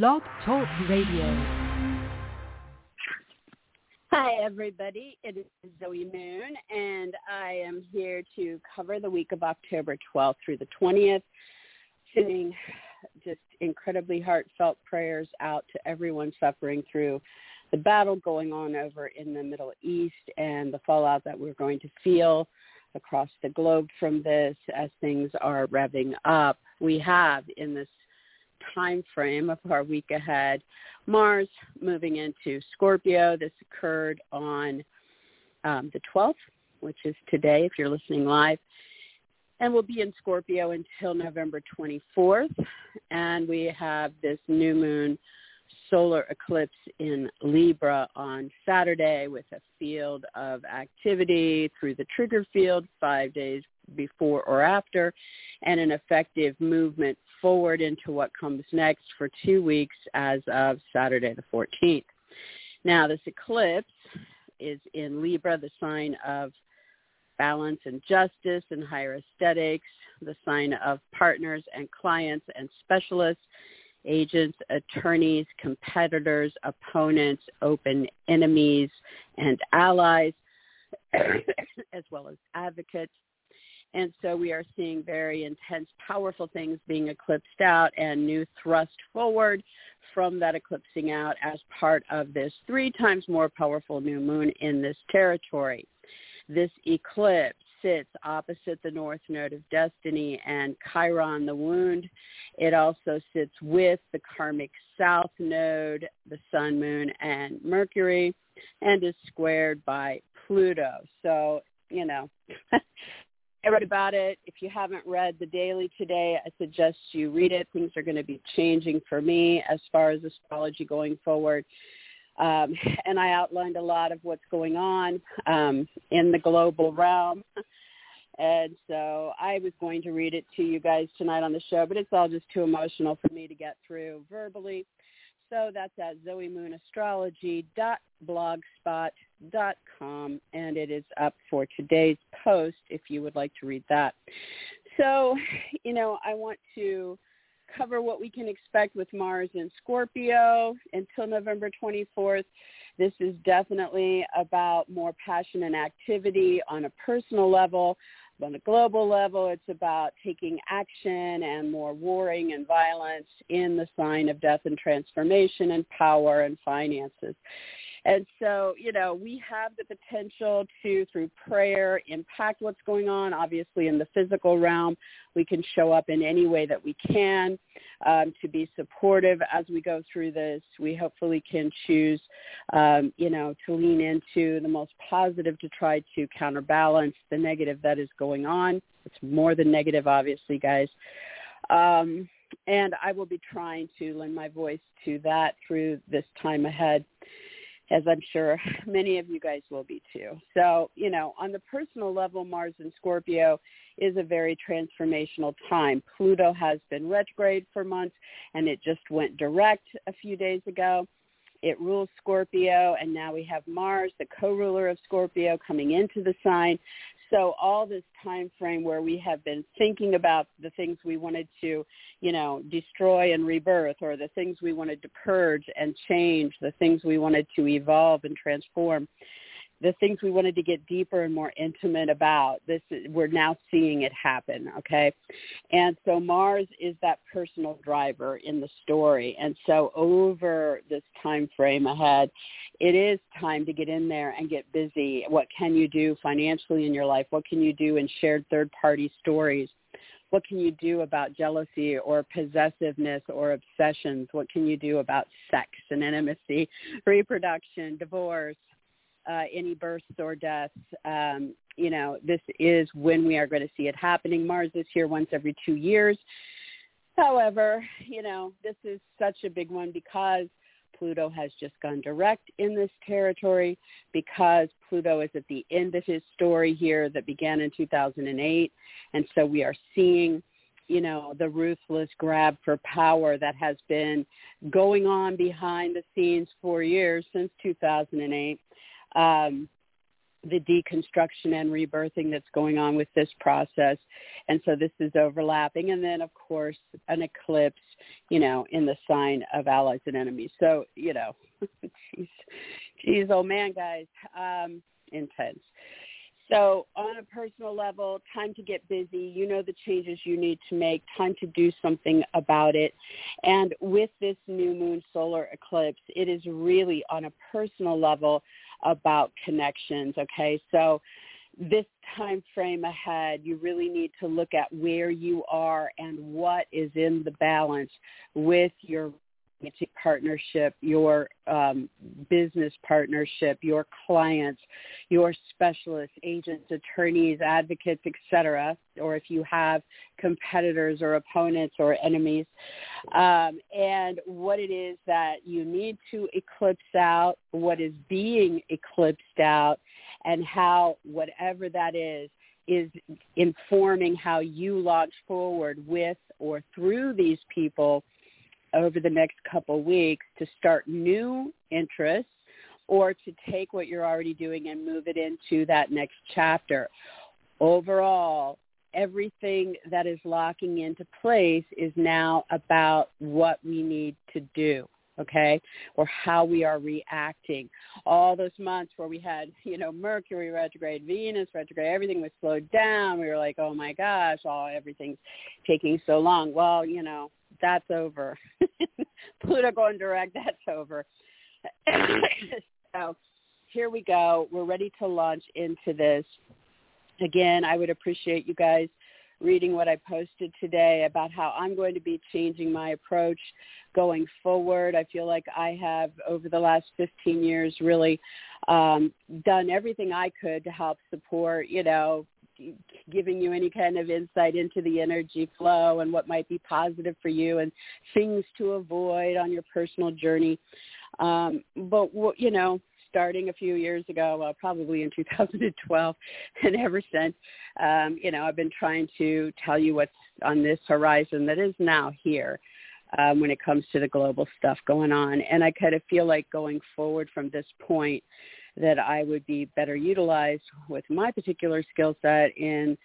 Blog Talk Radio. Hi, everybody. It is Zoe Moon, and I am here to cover the week of October 12th through the 20th, sending just incredibly heartfelt prayers out to everyone suffering through the battle going on over in the Middle East and the fallout that we're going to feel across the globe from this as things are revving up. We have in this time frame of our week ahead Mars moving into Scorpio. This occurred on um, the 12th, which is today if you're listening live. And we'll be in Scorpio until November 24th. And we have this new moon solar eclipse in Libra on Saturday with a field of activity through the trigger field five days before or after and an effective movement forward into what comes next for two weeks as of Saturday the 14th. Now this eclipse is in Libra, the sign of balance and justice and higher aesthetics, the sign of partners and clients and specialists agents, attorneys, competitors, opponents, open enemies, and allies, as well as advocates. And so we are seeing very intense, powerful things being eclipsed out and new thrust forward from that eclipsing out as part of this three times more powerful new moon in this territory. This eclipse sits opposite the north node of destiny and Chiron, the wound. It also sits with the karmic south node, the sun, moon, and Mercury, and is squared by Pluto. So, you know, I read about it. If you haven't read the daily today, I suggest you read it. Things are going to be changing for me as far as astrology going forward. Um, and I outlined a lot of what's going on um, in the global realm. And so I was going to read it to you guys tonight on the show, but it's all just too emotional for me to get through verbally. So that's at zoemoonastrology.blogspot.com, and it is up for today's post if you would like to read that. So, you know, I want to cover what we can expect with Mars in Scorpio until November 24th. This is definitely about more passion and activity on a personal level. On a global level, it's about taking action and more warring and violence in the sign of death and transformation and power and finances. And so, you know, we have the potential to, through prayer, impact what's going on. Obviously, in the physical realm, we can show up in any way that we can um, to be supportive as we go through this. We hopefully can choose, um, you know, to lean into the most positive to try to counterbalance the negative that is going on. It's more than negative, obviously, guys. Um, and I will be trying to lend my voice to that through this time ahead as I'm sure many of you guys will be too. So, you know, on the personal level, Mars in Scorpio is a very transformational time. Pluto has been retrograde for months and it just went direct a few days ago. It rules Scorpio and now we have Mars, the co-ruler of Scorpio, coming into the sign so all this time frame where we have been thinking about the things we wanted to, you know, destroy and rebirth or the things we wanted to purge and change, the things we wanted to evolve and transform, the things we wanted to get deeper and more intimate about. This is, we're now seeing it happen, okay? And so Mars is that personal driver in the story. And so over this time frame ahead, it is time to get in there and get busy. What can you do financially in your life? What can you do in shared third-party stories? What can you do about jealousy or possessiveness or obsessions? What can you do about sex and intimacy, reproduction, divorce, uh, any births or deaths. Um, you know, this is when we are going to see it happening. Mars is here once every two years. However, you know, this is such a big one because Pluto has just gone direct in this territory because Pluto is at the end of his story here that began in 2008. And so we are seeing, you know, the ruthless grab for power that has been going on behind the scenes for years since 2008 um, the deconstruction and rebirthing that's going on with this process. And so this is overlapping. And then, of course, an eclipse, you know, in the sign of allies and enemies. So, you know, geez, geez, oh man, guys, um, intense. So on a personal level, time to get busy. You know the changes you need to make. Time to do something about it. And with this new moon solar eclipse, it is really on a personal level about connections. Okay, so this time frame ahead, you really need to look at where you are and what is in the balance with your partnership, your um, business partnership, your clients, your specialists, agents, attorneys, advocates, etc., or if you have competitors or opponents or enemies, um, and what it is that you need to eclipse out, what is being eclipsed out, and how whatever that is is informing how you launch forward with or through these people over the next couple weeks to start new interests or to take what you're already doing and move it into that next chapter. Overall, everything that is locking into place is now about what we need to do okay or how we are reacting all those months where we had you know mercury retrograde venus retrograde everything was slowed down we were like oh my gosh all everything's taking so long well you know that's over. Pluto going direct, that's over. so here we go. We're ready to launch into this. Again, I would appreciate you guys reading what I posted today about how I'm going to be changing my approach going forward. I feel like I have, over the last 15 years, really um, done everything I could to help support, you know, giving you any kind of insight into the energy flow and what might be positive for you and things to avoid on your personal journey. Um, but you know, starting a few years ago, well, probably in 2012, and ever since, um, you know, I've been trying to tell you what's on this horizon that is now here. Um, when it comes to the global stuff going on. And I kind of feel like going forward from this point, that I would be better utilized with my particular skill set in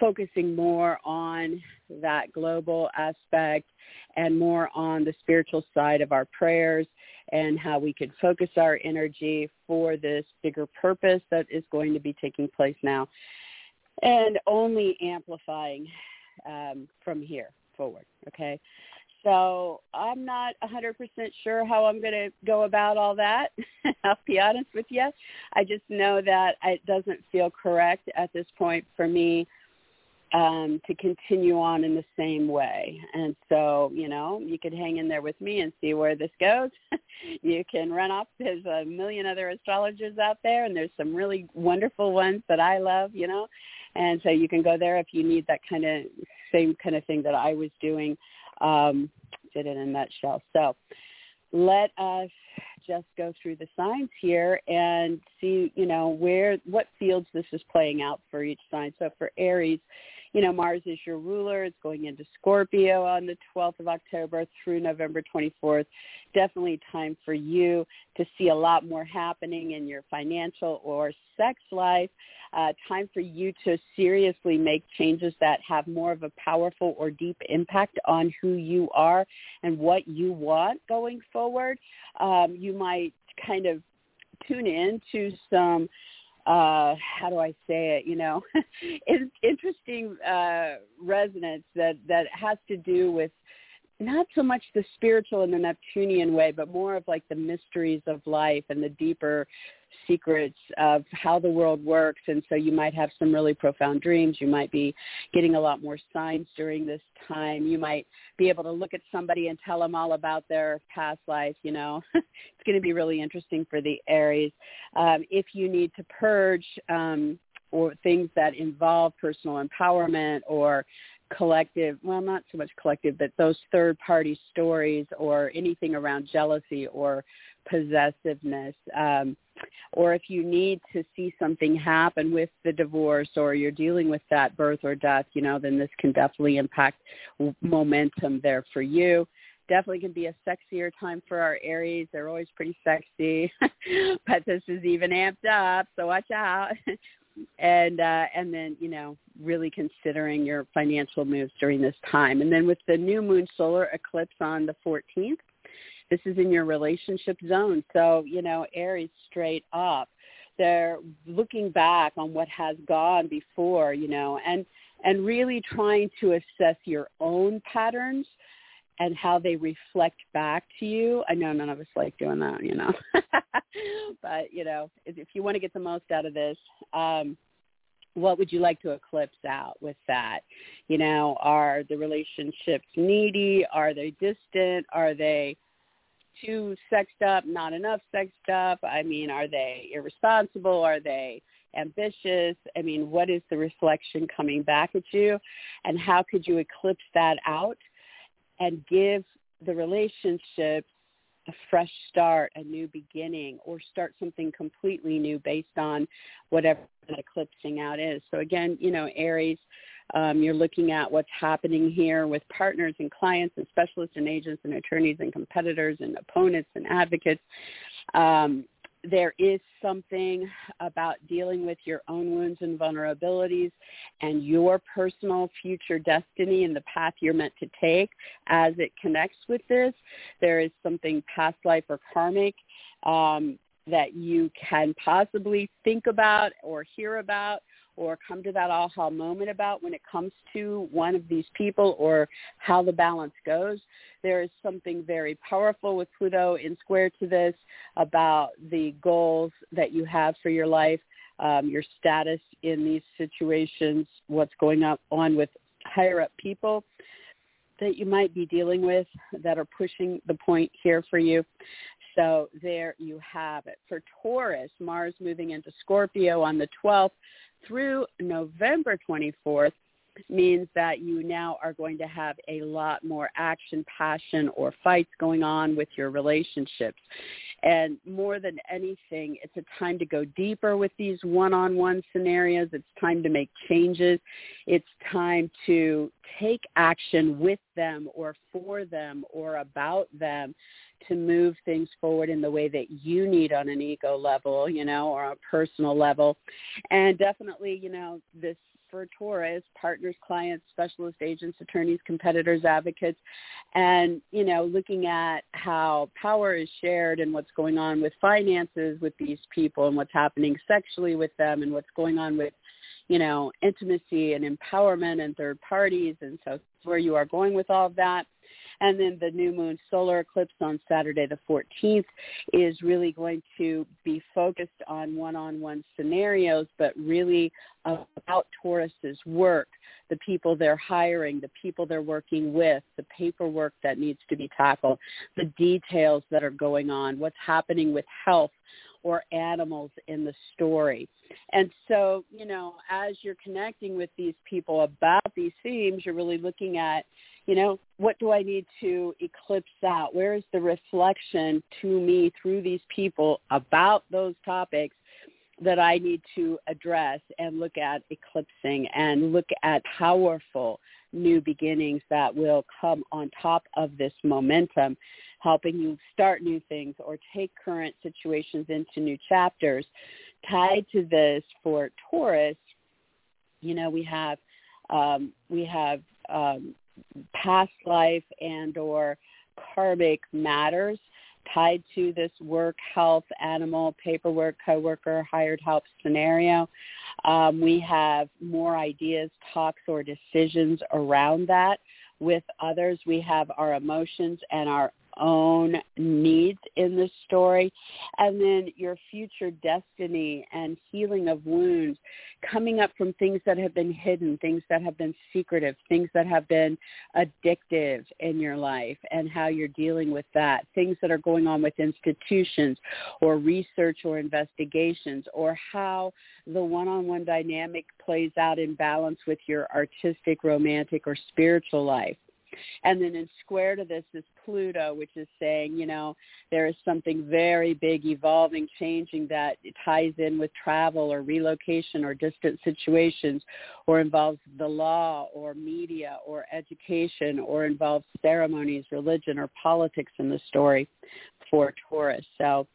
focusing more on that global aspect and more on the spiritual side of our prayers and how we could focus our energy for this bigger purpose that is going to be taking place now and only amplifying um, from here forward okay so I'm not 100% sure how I'm going to go about all that. I'll be honest with you. I just know that it doesn't feel correct at this point for me um, to continue on in the same way. And so, you know, you could hang in there with me and see where this goes. you can run off. There's a million other astrologers out there, and there's some really wonderful ones that I love, you know. And so you can go there if you need that kind of same kind of thing that I was doing um, did in a nutshell. So let us just go through the signs here and see, you know, where what fields this is playing out for each sign. So for Aries, you know, Mars is your ruler. It's going into Scorpio on the 12th of October through November 24th. Definitely time for you to see a lot more happening in your financial or sex life. Uh, time for you to seriously make changes that have more of a powerful or deep impact on who you are and what you want going forward. Um, you might kind of tune in to some uh how do I say it, you know, it's interesting uh resonance that that has to do with not so much the spiritual and the Neptunian way, but more of like the mysteries of life and the deeper secrets of how the world works. And so you might have some really profound dreams. You might be getting a lot more signs during this time. You might be able to look at somebody and tell them all about their past life. You know, it's going to be really interesting for the Aries. Um, if you need to purge um, or things that involve personal empowerment or collective, well, not so much collective, but those third party stories or anything around jealousy or possessiveness. Um, or if you need to see something happen with the divorce or you're dealing with that birth or death, you know, then this can definitely impact momentum there for you. definitely can be a sexier time for our Aries. They're always pretty sexy, but this is even amped up, so watch out. and uh, and then you know really considering your financial moves during this time. And then with the new moon solar eclipse on the 14th, this is in your relationship zone. So you know Aries straight up. They're looking back on what has gone before, you know, and and really trying to assess your own patterns and how they reflect back to you. I know none of us like doing that, you know. but, you know, if you want to get the most out of this, um, what would you like to eclipse out with that? You know, are the relationships needy? Are they distant? Are they too sexed up, not enough sexed up? I mean, are they irresponsible? Are they ambitious? I mean, what is the reflection coming back at you? And how could you eclipse that out and give the relationship a fresh start, a new beginning, or start something completely new based on whatever that eclipsing out is. So again, you know, Aries, um, you're looking at what's happening here with partners and clients and specialists and agents and attorneys and competitors and opponents and advocates. Um, there is something about dealing with your own wounds and vulnerabilities and your personal future destiny and the path you're meant to take as it connects with this. There is something past life or karmic um, that you can possibly think about or hear about or come to that aha moment about when it comes to one of these people or how the balance goes. There is something very powerful with Pluto in square to this about the goals that you have for your life, um, your status in these situations, what's going on with higher up people that you might be dealing with that are pushing the point here for you. So there you have it. For Taurus, Mars moving into Scorpio on the 12th through November 24th means that you now are going to have a lot more action, passion, or fights going on with your relationships. And more than anything, it's a time to go deeper with these one-on-one scenarios. It's time to make changes. It's time to take action with them or for them or about them to move things forward in the way that you need on an ego level, you know, or a personal level. And definitely, you know, this for Taurus, partners, clients, specialist agents, attorneys, competitors, advocates, and, you know, looking at how power is shared and what's going on with finances with these people and what's happening sexually with them and what's going on with, you know, intimacy and empowerment and third parties. And so where you are going with all of that. And then the new moon solar eclipse on Saturday the 14th is really going to be focused on one-on-one scenarios, but really about Taurus's work, the people they're hiring, the people they're working with, the paperwork that needs to be tackled, the details that are going on, what's happening with health or animals in the story. And so, you know, as you're connecting with these people about these themes, you're really looking at, you know, what do I need to eclipse out? Where is the reflection to me through these people about those topics that I need to address and look at eclipsing and look at powerful new beginnings that will come on top of this momentum, helping you start new things or take current situations into new chapters. Tied to this for Taurus, you know, we have um, we have um, past life and or karmic matters tied to this work, health, animal, paperwork, coworker, hired help scenario. Um, we have more ideas, talks, or decisions around that with others. We have our emotions and our own needs in the story, and then your future destiny and healing of wounds coming up from things that have been hidden, things that have been secretive, things that have been addictive in your life and how you're dealing with that, things that are going on with institutions or research or investigations or how the one-on-one dynamic plays out in balance with your artistic, romantic, or spiritual life And then in square to this is Pluto, which is saying, you know, there is something very big evolving, changing that ties in with travel or relocation or distant situations or involves the law or media or education or involves ceremonies, religion or politics in the story for Taurus. So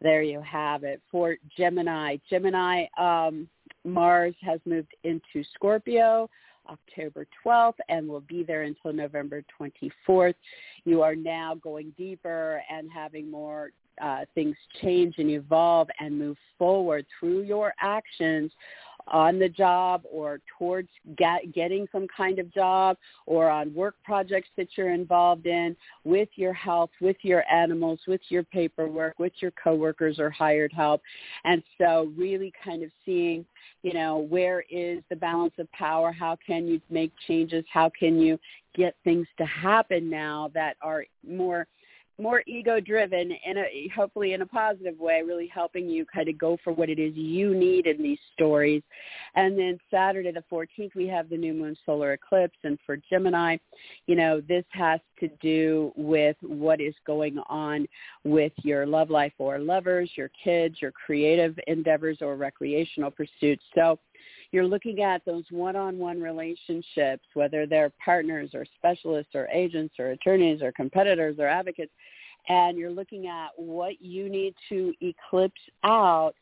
there you have it. For Gemini, Gemini, um, Mars has moved into Scorpio October 12th and will be there until November 24th. You are now going deeper and having more uh, things change and evolve and move forward through your actions on the job or towards get, getting some kind of job or on work projects that you're involved in with your health, with your animals, with your paperwork, with your coworkers or hired help. And so really kind of seeing, you know, where is the balance of power? How can you make changes? How can you get things to happen now that are more – more ego driven in a hopefully in a positive way really helping you kind of go for what it is you need in these stories. And then saturday the 14th we have the new moon solar eclipse. And for gemini you know this has to do with what is going on with your love life or lovers your kids your creative endeavors or recreational pursuits. So you're looking at those one-on-one relationships, whether they're partners or specialists or agents or attorneys or competitors or advocates, and you're looking at what you need to eclipse out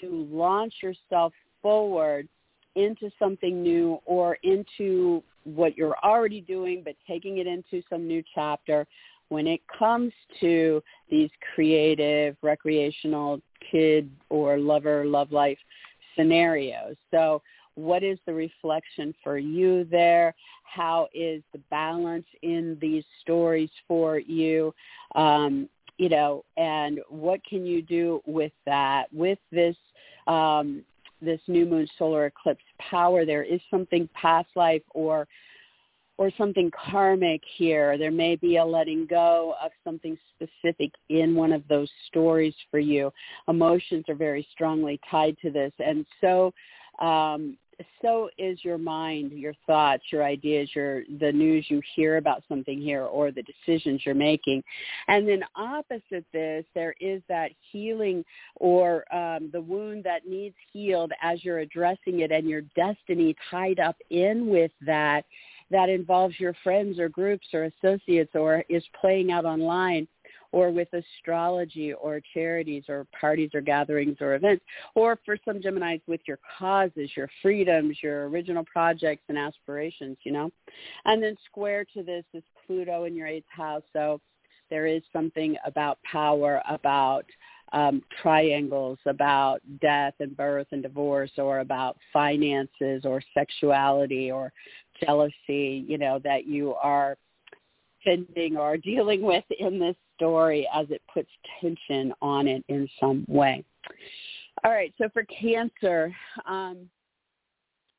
to launch yourself forward into something new or into what you're already doing but taking it into some new chapter when it comes to these creative recreational kid or lover love life scenarios. So what is the reflection for you there? How is the balance in these stories for you? Um, you know, and what can you do with that? With this um, this new moon solar eclipse power, there is something past life or or something karmic here. There may be a letting go of something specific in one of those stories for you. Emotions are very strongly tied to this. And so um, so is your mind, your thoughts, your ideas, your the news you hear about something here or the decisions you're making. And then opposite this, there is that healing or um, the wound that needs healed as you're addressing it and your destiny tied up in with that that involves your friends or groups or associates or is playing out online or with astrology or charities or parties or gatherings or events, or for some Geminis with your causes, your freedoms, your original projects and aspirations, you know. And then square to this is Pluto in your eighth house. So there is something about power, about um, triangles about death and birth and divorce or about finances or sexuality or jealousy, you know, that you are fending or dealing with in this story as it puts tension on it in some way. All right, so for Cancer, um,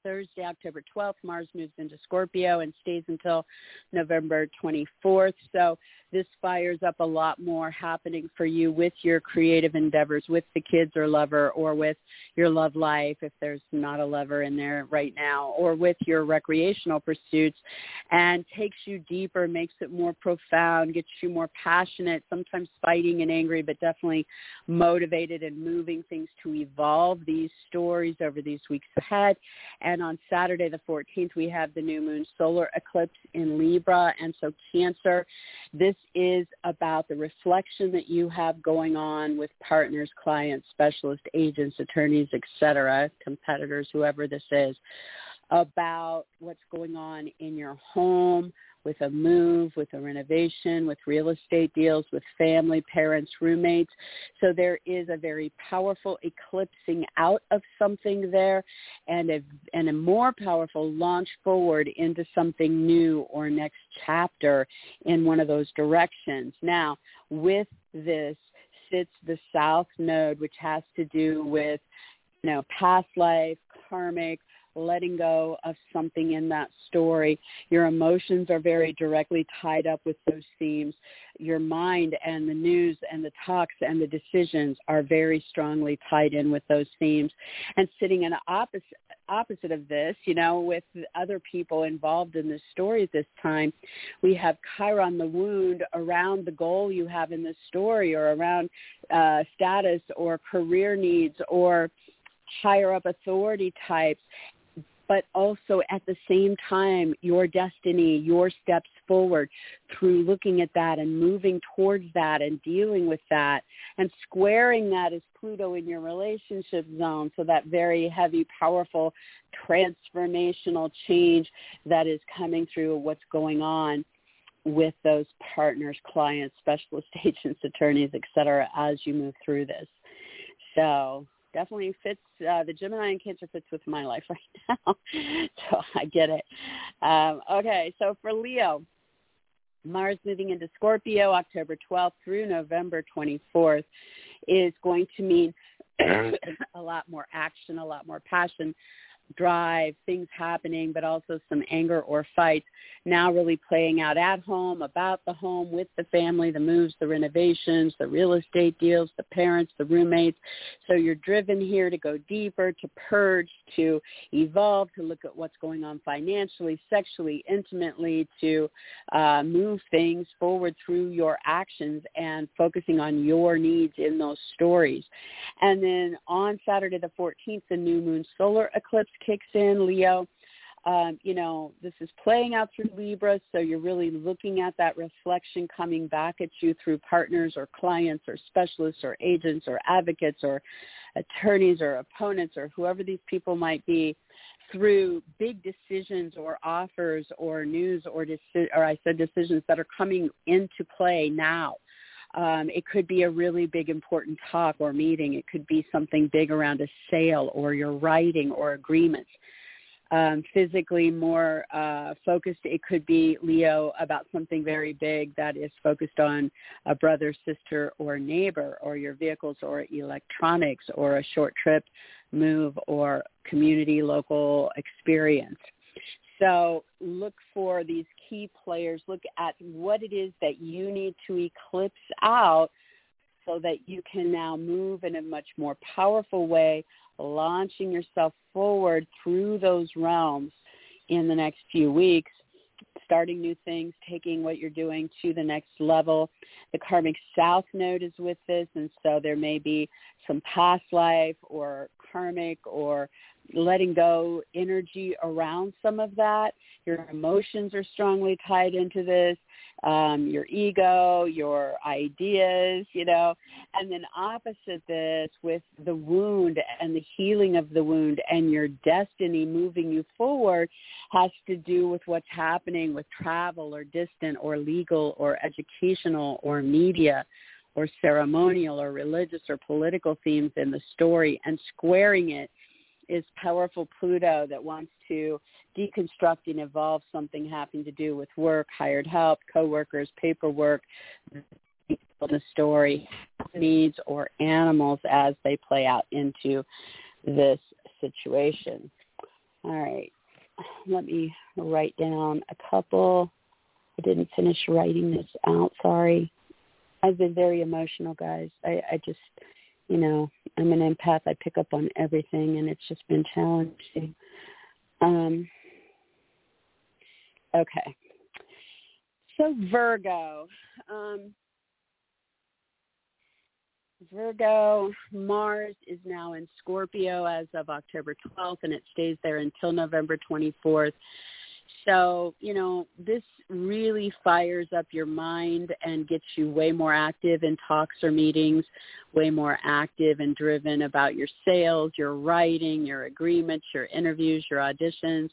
Thursday, October 12th, Mars moves into Scorpio and stays until November 24th. So this fires up a lot more happening for you with your creative endeavors, with the kids or lover, or with your love life, if there's not a lover in there right now, or with your recreational pursuits, and takes you deeper, makes it more profound, gets you more passionate, sometimes fighting and angry, but definitely motivated and moving things to evolve these stories over these weeks ahead. And on Saturday the 14th, we have the new moon solar eclipse in Libra, and so Cancer. This is about the reflection that you have going on with partners, clients, specialists, agents, attorneys, etc., competitors, whoever this is, about what's going on in your home, with a move, with a renovation, with real estate deals, with family, parents, roommates. So there is a very powerful eclipsing out of something there and a, and a more powerful launch forward into something new or next chapter in one of those directions. Now, with this sits the south node, which has to do with, you know, past life, karmic, letting go of something in that story. Your emotions are very directly tied up with those themes. Your mind and the news and the talks and the decisions are very strongly tied in with those themes. And sitting in opposite opposite of this, you know, with other people involved in the story this time, we have Chiron the wound around the goal you have in the story or around uh, status or career needs or higher up authority types but also at the same time your destiny, your steps forward through looking at that and moving towards that and dealing with that and squaring that as Pluto in your relationship zone. So that very heavy, powerful transformational change that is coming through what's going on with those partners, clients, specialist agents, attorneys, et cetera, as you move through this. So definitely fits uh, the Gemini and Cancer fits with my life right now, so I get it. Um, okay, so for Leo, Mars moving into Scorpio October 12th through November 24th is going to mean a lot more action, a lot more passion, drive, things happening, but also some anger or fights now really playing out at home, about the home, with the family, the moves, the renovations, the real estate deals, the parents, the roommates. So you're driven here to go deeper, to purge, to evolve, to look at what's going on financially, sexually, intimately, to uh, move things forward through your actions and focusing on your needs in those stories. And then on Saturday the 14th, the new moon solar eclipse kicks in, Leo. Um, you know, this is playing out through Libra, so you're really looking at that reflection coming back at you through partners or clients or specialists or agents or advocates or attorneys or opponents or whoever these people might be through big decisions or offers or news or deci- or I said decisions that are coming into play now. Um, it could be a really big important talk or meeting. It could be something big around a sale or your writing or agreements. Um, physically more uh, focused, it could be Leo about something very big that is focused on a brother, sister, or neighbor, or your vehicles, or electronics, or a short trip, move, or community local experience. So look for these key players. Look at what it is that you need to eclipse out so that you can now move in a much more powerful way, launching yourself forward through those realms in the next few weeks, starting new things, taking what you're doing to the next level. The karmic south node is with this, and so there may be some past life or karmic or letting go energy around some of that. Your emotions are strongly tied into this, um, your ego, your ideas, you know. And then opposite this with the wound and the healing of the wound and your destiny moving you forward has to do with what's happening with travel or distant or legal or educational or media or ceremonial or religious or political themes in the story and squaring it is powerful Pluto that wants to deconstruct and evolve something having to do with work, hired help, coworkers, paperwork, the story, needs, or animals as they play out into this situation. All right. Let me write down a couple. I didn't finish writing this out. Sorry. I've been very emotional, guys. I, I just you know, I'm an empath. I pick up on everything, and it's just been challenging. Um, okay. So Virgo. Um, Virgo, Mars is now in Scorpio as of October 12th, and it stays there until November 24th. So, you know, this really fires up your mind and gets you way more active in talks or meetings, way more active and driven about your sales, your writing, your agreements, your interviews, your auditions.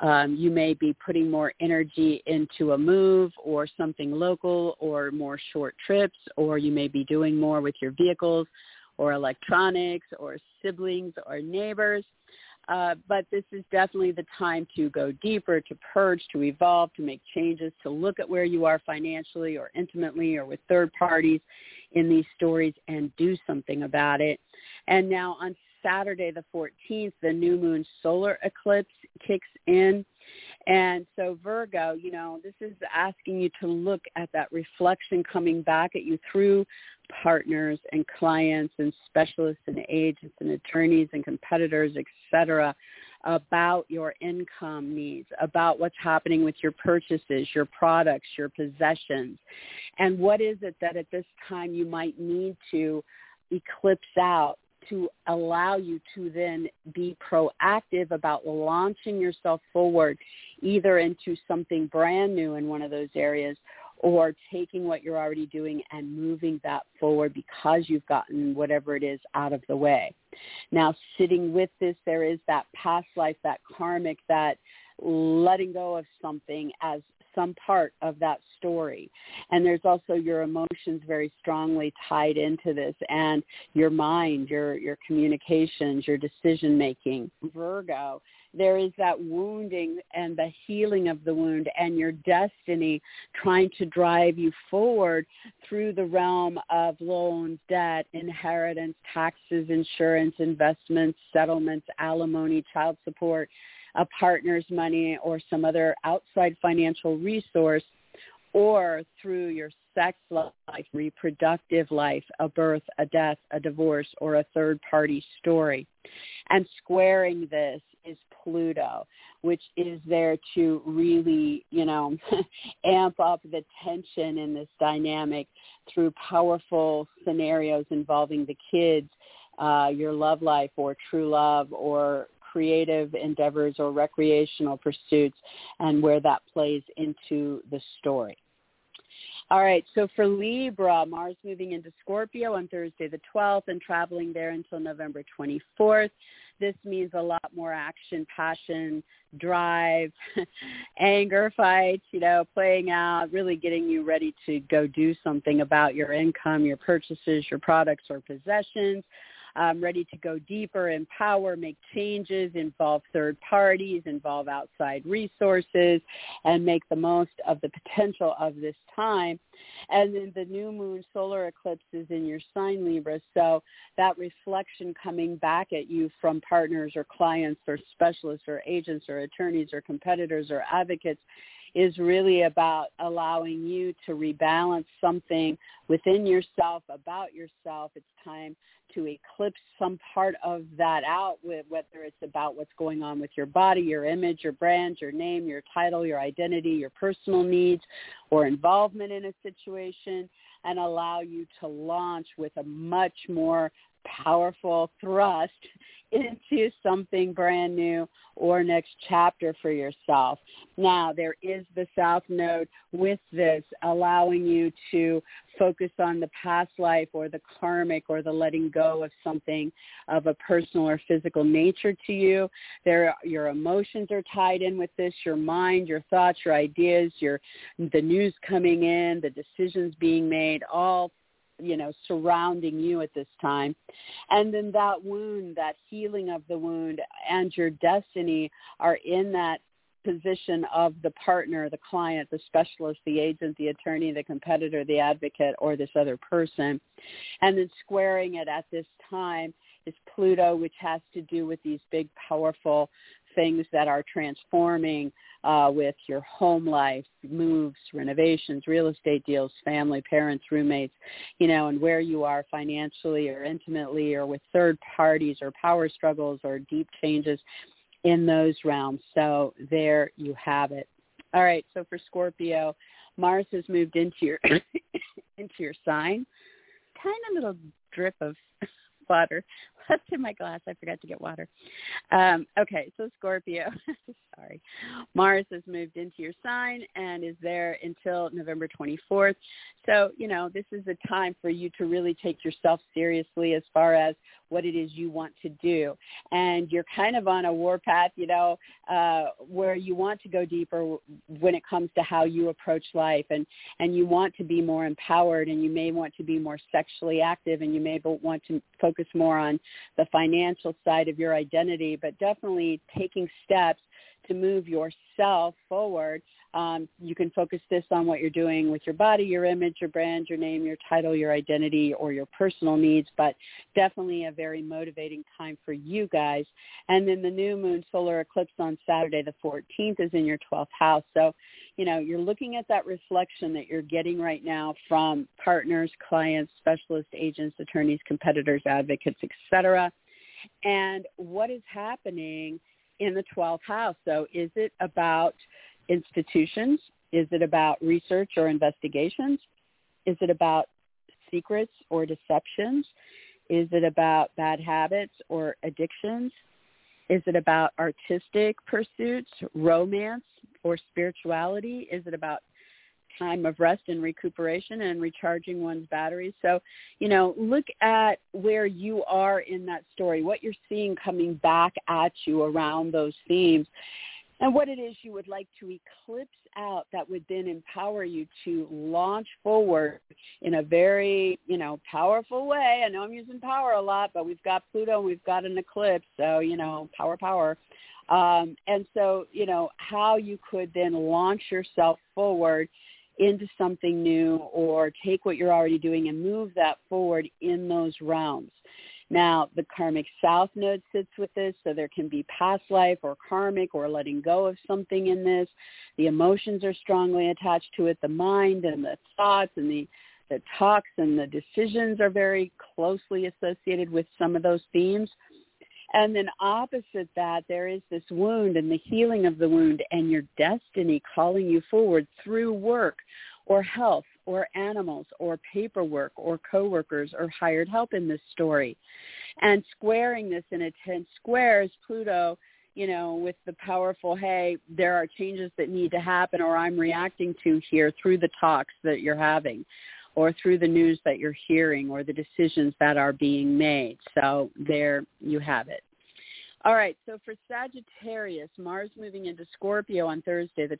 Um, you may be putting more energy into a move or something local or more short trips, or you may be doing more with your vehicles or electronics or siblings or neighbors. Uh, but this is definitely the time to go deeper, to purge, to evolve, to make changes, to look at where you are financially or intimately or with third parties in these stories and do something about it. And now on Saturday the 14th, the new moon solar eclipse kicks in. And so Virgo, you know, this is asking you to look at that reflection coming back at you through partners and clients and specialists and agents and attorneys and competitors, et cetera, about your income needs, about what's happening with your purchases, your products, your possessions, and what is it that at this time you might need to eclipse out to allow you to then be proactive about launching yourself forward either into something brand new in one of those areas or taking what you're already doing and moving that forward because you've gotten whatever it is out of the way. Now, sitting with this, there is that past life, that karmic, that letting go of something as some part of that story. And there's also your emotions very strongly tied into this and your mind, your your communications, your decision making. Virgo, there is that wounding and the healing of the wound and your destiny trying to drive you forward through the realm of loans, debt, inheritance, taxes, insurance, investments, settlements, alimony, child support, a partner's money or some other outside financial resource or through your sex life, reproductive life, a birth, a death, a divorce, or a third party story. And squaring this is Pluto, which is there to really, you know, amp up the tension in this dynamic through powerful scenarios involving the kids, uh, your love life or true love or creative endeavors or recreational pursuits and where that plays into the story. All right, so for Libra, Mars moving into Scorpio on Thursday the 12th and traveling there until November 24th. This means a lot more action, passion, drive, anger fights, you know, playing out, really getting you ready to go do something about your income, your purchases, your products or possessions um, ready to go deeper, empower, make changes, involve third parties, involve outside resources, and make the most of the potential of this time. And then the new moon solar eclipse is in your sign Libra. So that reflection coming back at you from partners or clients or specialists or agents or attorneys or competitors or advocates is really about allowing you to rebalance something within yourself, about yourself. It's time to eclipse some part of that out with whether it's about what's going on with your body, your image, your brand, your name, your title, your identity, your personal needs or involvement in a situation and allow you to launch with a much more powerful thrust into something brand new or next chapter for yourself. Now, there is the South Node with this, allowing you to focus on the past life or the karmic or the letting go of something of a personal or physical nature to you. There, your emotions are tied in with this, your mind, your thoughts, your ideas, your the news coming in, the decisions being made, all you know, surrounding you at this time. And then that wound, that healing of the wound and your destiny are in that position of the partner, the client, the specialist, the agent, the attorney, the competitor, the advocate, or this other person. And then squaring it at this time is Pluto, which has to do with these big, powerful things that are transforming uh, with your home life, moves, renovations, real estate deals, family, parents, roommates, you know, and where you are financially or intimately or with third parties or power struggles or deep changes in those realms. So there you have it. All right, so for Scorpio, Mars has moved into your into your sign. Kind of little drip of water left in my glass. I forgot to get water. Um, okay, so Scorpio, sorry. Mars has moved into your sign and is there until November 24th. So, you know, this is a time for you to really take yourself seriously as far as what it is you want to do. And you're kind of on a warpath, you know, uh, where you want to go deeper when it comes to how you approach life and, and you want to be more empowered and you may want to be more sexually active and you may want to focus more on the financial side of your identity, but definitely taking steps to move yourself forward um, you can focus this on what you're doing with your body, your image, your brand, your name, your title, your identity, or your personal needs, but definitely a very motivating time for you guys. And then the new moon solar eclipse on Saturday the 14th is in your 12th house. So, you know, you're looking at that reflection that you're getting right now from partners, clients, specialists, agents, attorneys, competitors, advocates, etc. And what is happening in the 12th house. So is it about institutions? Is it about research or investigations? Is it about secrets or deceptions? Is it about bad habits or addictions? Is it about artistic pursuits, romance, or spirituality? Is it about time of rest and recuperation and recharging one's batteries? So, you know, look at where you are in that story, what you're seeing coming back at you around those themes and what it is you would like to eclipse out that would then empower you to launch forward in a very, you know, powerful way. I know I'm using power a lot, but we've got Pluto we've got an eclipse, so, you know, power, power. Um, and so, you know, how you could then launch yourself forward into something new or take what you're already doing and move that forward in those realms. Now, the karmic south node sits with this, so there can be past life or karmic or letting go of something in this. The emotions are strongly attached to it. The mind and the thoughts and the, the talks and the decisions are very closely associated with some of those themes. And then opposite that, there is this wound and the healing of the wound and your destiny calling you forward through work or health or animals or paperwork or coworkers or hired help in this story. And squaring this in a 10 squares Pluto, you know, with the powerful, hey, there are changes that need to happen or I'm reacting to here through the talks that you're having or through the news that you're hearing or the decisions that are being made. So there you have it. All right, so for Sagittarius, Mars moving into Scorpio on Thursday the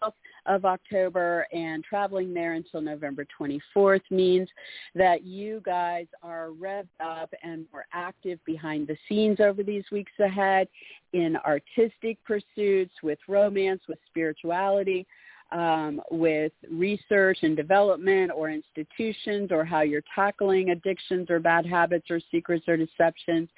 12th of October and traveling there until November 24th means that you guys are revved up and more active behind the scenes over these weeks ahead in artistic pursuits, with romance, with spirituality, um, with research and development or institutions or how you're tackling addictions or bad habits or secrets or deceptions.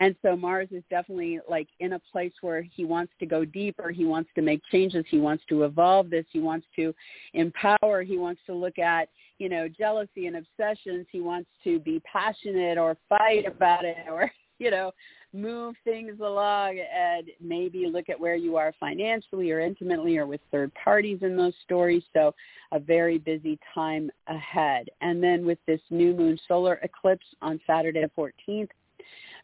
And so Mars is definitely like in a place where he wants to go deeper. He wants to make changes. He wants to evolve this. He wants to empower. He wants to look at, you know, jealousy and obsessions. He wants to be passionate or fight about it or, you know, move things along and maybe look at where you are financially or intimately or with third parties in those stories. So a very busy time ahead. And then with this new moon solar eclipse on Saturday the 14th,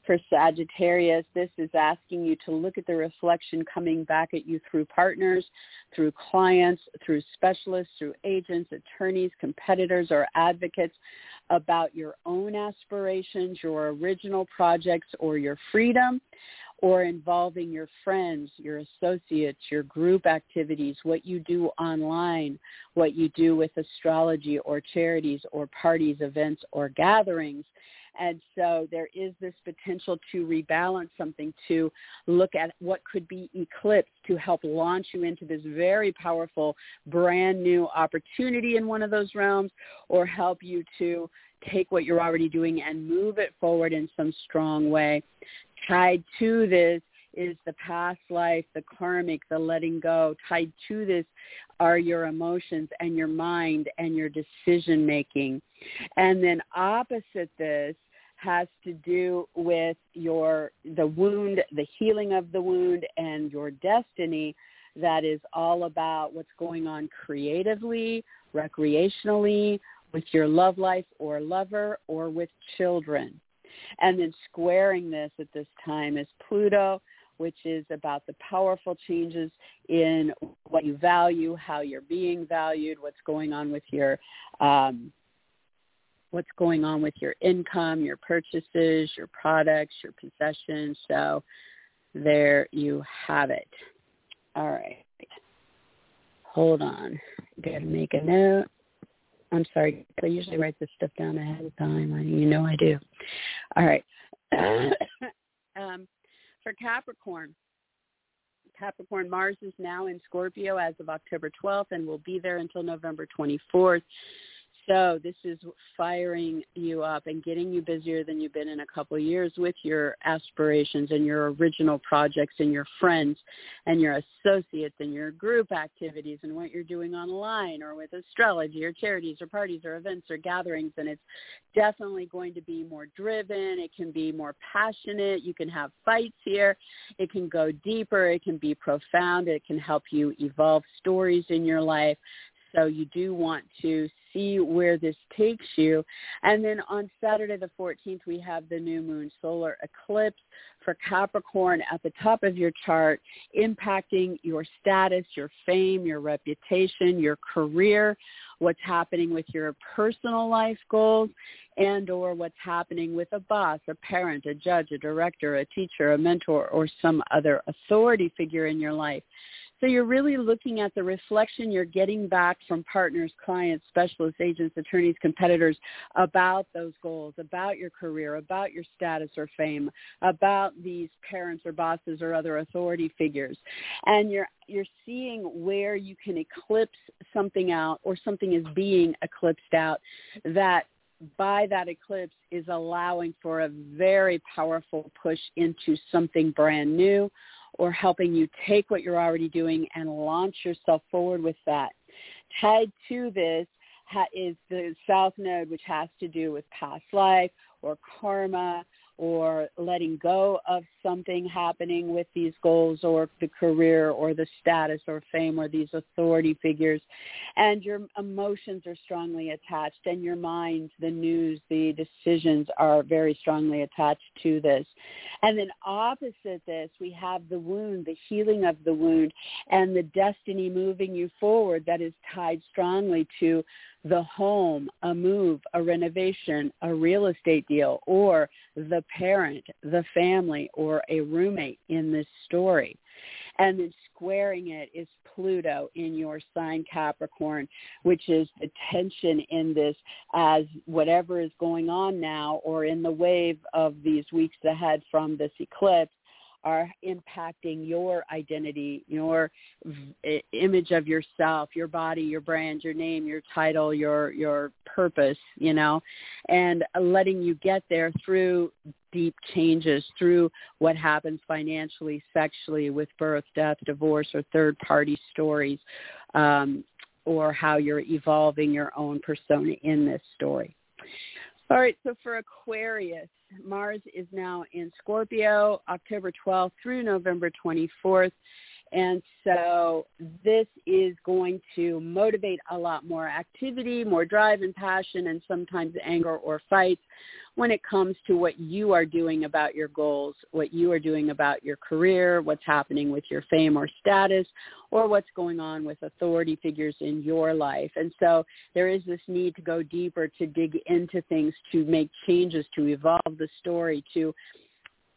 for Sagittarius, this is asking you to look at the reflection coming back at you through partners, through clients, through specialists, through agents, attorneys, competitors, or advocates about your own aspirations, your original projects, or your freedom, or involving your friends, your associates, your group activities, what you do online, what you do with astrology or charities or parties, events, or gatherings. And so there is this potential to rebalance something, to look at what could be eclipsed to help launch you into this very powerful brand new opportunity in one of those realms or help you to take what you're already doing and move it forward in some strong way. Tied to this is the past life, the karmic, the letting go. Tied to this are your emotions and your mind and your decision making. And then opposite this has to do with your the wound, the healing of the wound and your destiny that is all about what's going on creatively, recreationally, with your love life or lover or with children. And then squaring this at this time is Pluto, which is about the powerful changes in what you value, how you're being valued, what's going on with your um, what's going on with your income, your purchases, your products, your possessions. So there you have it. All right. Hold on. Got to make a note. I'm sorry. I usually write this stuff down ahead of time. You know I do. All right. um, for Capricorn, Capricorn Mars is now in Scorpio as of October 12th and will be there until November 24th. So this is firing you up and getting you busier than you've been in a couple of years with your aspirations and your original projects and your friends and your associates and your group activities and what you're doing online or with astrology or charities or parties or events or gatherings. And it's definitely going to be more driven. It can be more passionate. You can have fights here. It can go deeper. It can be profound. It can help you evolve stories in your life. So you do want to see where this takes you. And then on Saturday the 14th, we have the new moon solar eclipse for Capricorn at the top of your chart, impacting your status, your fame, your reputation, your career, what's happening with your personal life goals, and or what's happening with a boss, a parent, a judge, a director, a teacher, a mentor, or some other authority figure in your life. So you're really looking at the reflection you're getting back from partners, clients, specialists, agents, attorneys, competitors about those goals, about your career, about your status or fame, about these parents or bosses or other authority figures. And you're you're seeing where you can eclipse something out or something is being eclipsed out that by that eclipse is allowing for a very powerful push into something brand new or helping you take what you're already doing and launch yourself forward with that. Tied to this is the South Node, which has to do with past life or karma or letting go of something happening with these goals or the career or the status or fame or these authority figures. And your emotions are strongly attached and your mind, the news, the decisions are very strongly attached to this. And then opposite this, we have the wound, the healing of the wound and the destiny moving you forward that is tied strongly to the home, a move, a renovation, a real estate deal, or the parent, the family, or a roommate in this story. And then squaring it is Pluto in your sign Capricorn, which is the tension in this as whatever is going on now or in the wave of these weeks ahead from this eclipse are impacting your identity, your image of yourself, your body, your brand, your name, your title, your your purpose, you know, and letting you get there through deep changes, through what happens financially, sexually, with birth, death, divorce, or third party stories, um, or how you're evolving your own persona in this story. All right, so for Aquarius, Mars is now in Scorpio, October 12th through November 24th. And so this is going to motivate a lot more activity, more drive and passion, and sometimes anger or fights when it comes to what you are doing about your goals, what you are doing about your career, what's happening with your fame or status, or what's going on with authority figures in your life. And so there is this need to go deeper, to dig into things, to make changes, to evolve the story, to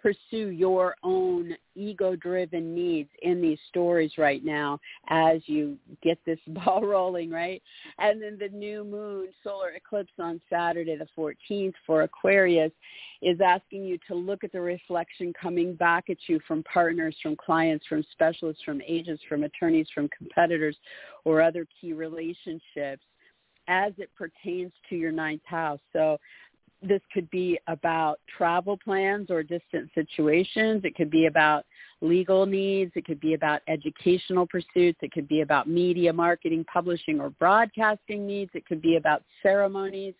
pursue your own ego-driven needs in these stories right now as you get this ball rolling, right? And then the new moon solar eclipse on Saturday the 14th for Aquarius is asking you to look at the reflection coming back at you from partners, from clients, from specialists, from agents, from attorneys, from competitors, or other key relationships as it pertains to your ninth house. So this could be about travel plans or distant situations. It could be about legal needs. It could be about educational pursuits. It could be about media, marketing, publishing, or broadcasting needs. It could be about ceremonies.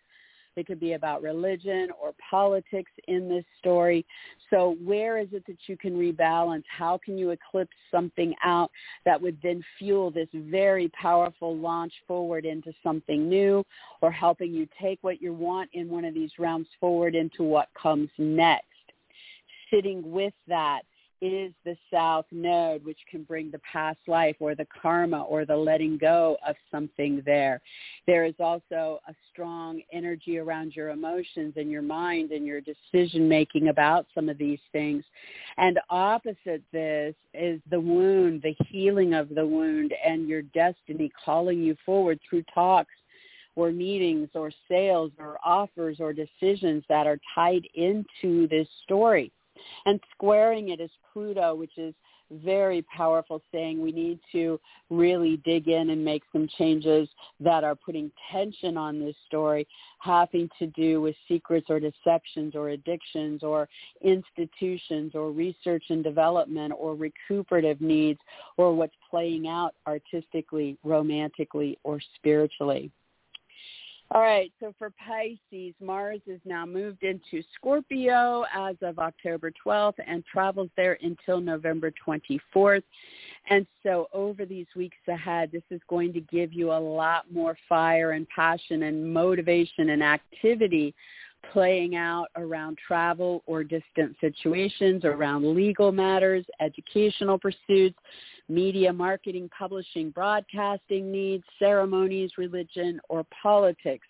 It could be about religion or politics in this story. So where is it that you can rebalance? How can you eclipse something out that would then fuel this very powerful launch forward into something new or helping you take what you want in one of these rounds forward into what comes next? Sitting with that is the south node, which can bring the past life or the karma or the letting go of something there. There is also a strong energy around your emotions and your mind and your decision making about some of these things. And opposite this is the wound, the healing of the wound and your destiny calling you forward through talks or meetings or sales or offers or decisions that are tied into this story and squaring it is Pluto, which is very powerful saying we need to really dig in and make some changes that are putting tension on this story having to do with secrets or deceptions or addictions or institutions or research and development or recuperative needs or what's playing out artistically, romantically, or spiritually. All right, so for Pisces, Mars is now moved into Scorpio as of October 12th and travels there until November 24th. And so over these weeks ahead, this is going to give you a lot more fire and passion and motivation and activity playing out around travel or distant situations, around legal matters, educational pursuits, media marketing, publishing, broadcasting needs, ceremonies, religion, or politics.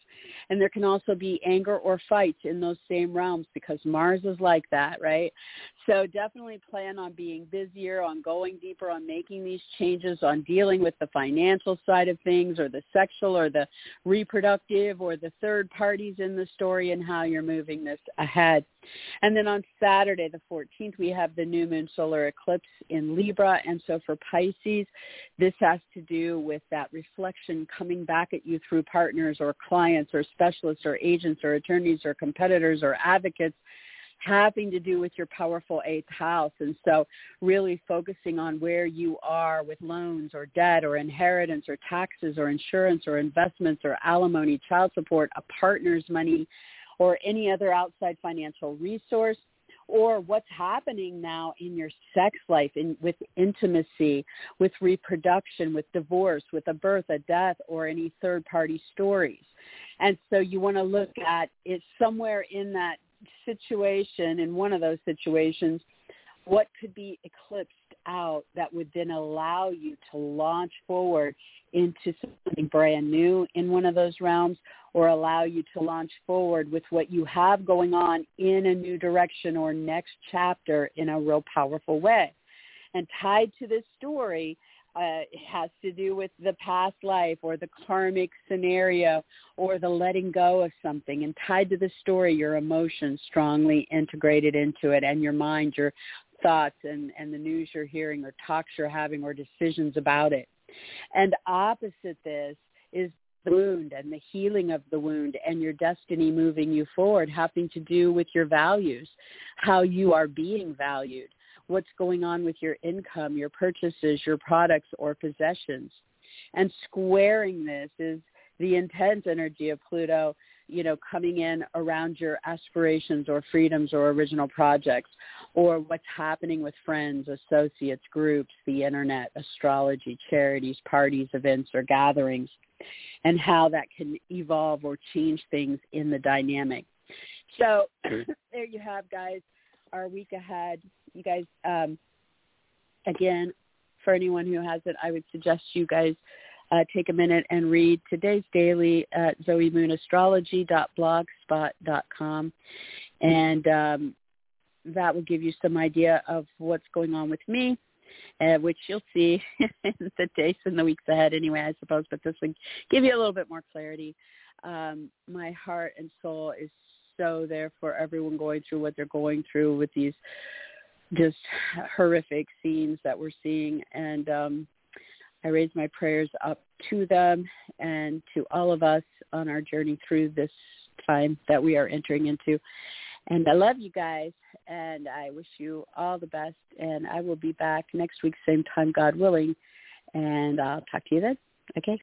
And there can also be anger or fights in those same realms because Mars is like that, right? So definitely plan on being busier, on going deeper, on making these changes, on dealing with the financial side of things or the sexual or the reproductive or the third parties in the story and how you're moving this ahead. And then on Saturday, the 14th, we have the new moon solar eclipse in Libra. And so for Pisces, this has to do with that reflection coming back at you through partners or clients or specialists or agents or attorneys or competitors or advocates having to do with your powerful eighth house. And so really focusing on where you are with loans or debt or inheritance or taxes or insurance or investments or alimony, child support, a partner's money, or any other outside financial resource or what's happening now in your sex life in with intimacy with reproduction with divorce with a birth a death or any third party stories and so you want to look at it somewhere in that situation in one of those situations what could be eclipsed out that would then allow you to launch forward into something brand new in one of those realms or allow you to launch forward with what you have going on in a new direction or next chapter in a real powerful way. And tied to this story uh, has to do with the past life or the karmic scenario or the letting go of something. And tied to the story, your emotions strongly integrated into it and your mind, your thoughts and, and the news you're hearing or talks you're having or decisions about it. And opposite this is the wound and the healing of the wound and your destiny moving you forward having to do with your values, how you are being valued, what's going on with your income, your purchases, your products or possessions. And squaring this is the intense energy of Pluto you know, coming in around your aspirations or freedoms or original projects or what's happening with friends, associates, groups, the internet, astrology, charities, parties, events, or gatherings, and how that can evolve or change things in the dynamic. So there you have, guys, our week ahead. You guys, um, again, for anyone who hasn't, I would suggest you guys – uh, take a minute and read today's daily at zoemoonastrology.blogspot.com. And um, that will give you some idea of what's going on with me, uh, which you'll see in the days and the weeks ahead anyway, I suppose. But this will give you a little bit more clarity. Um, my heart and soul is so there for everyone going through what they're going through with these just horrific scenes that we're seeing. And um, I raise my prayers up to them and to all of us on our journey through this time that we are entering into. And I love you guys, and I wish you all the best. And I will be back next week, same time, God willing. And I'll talk to you then. Okay,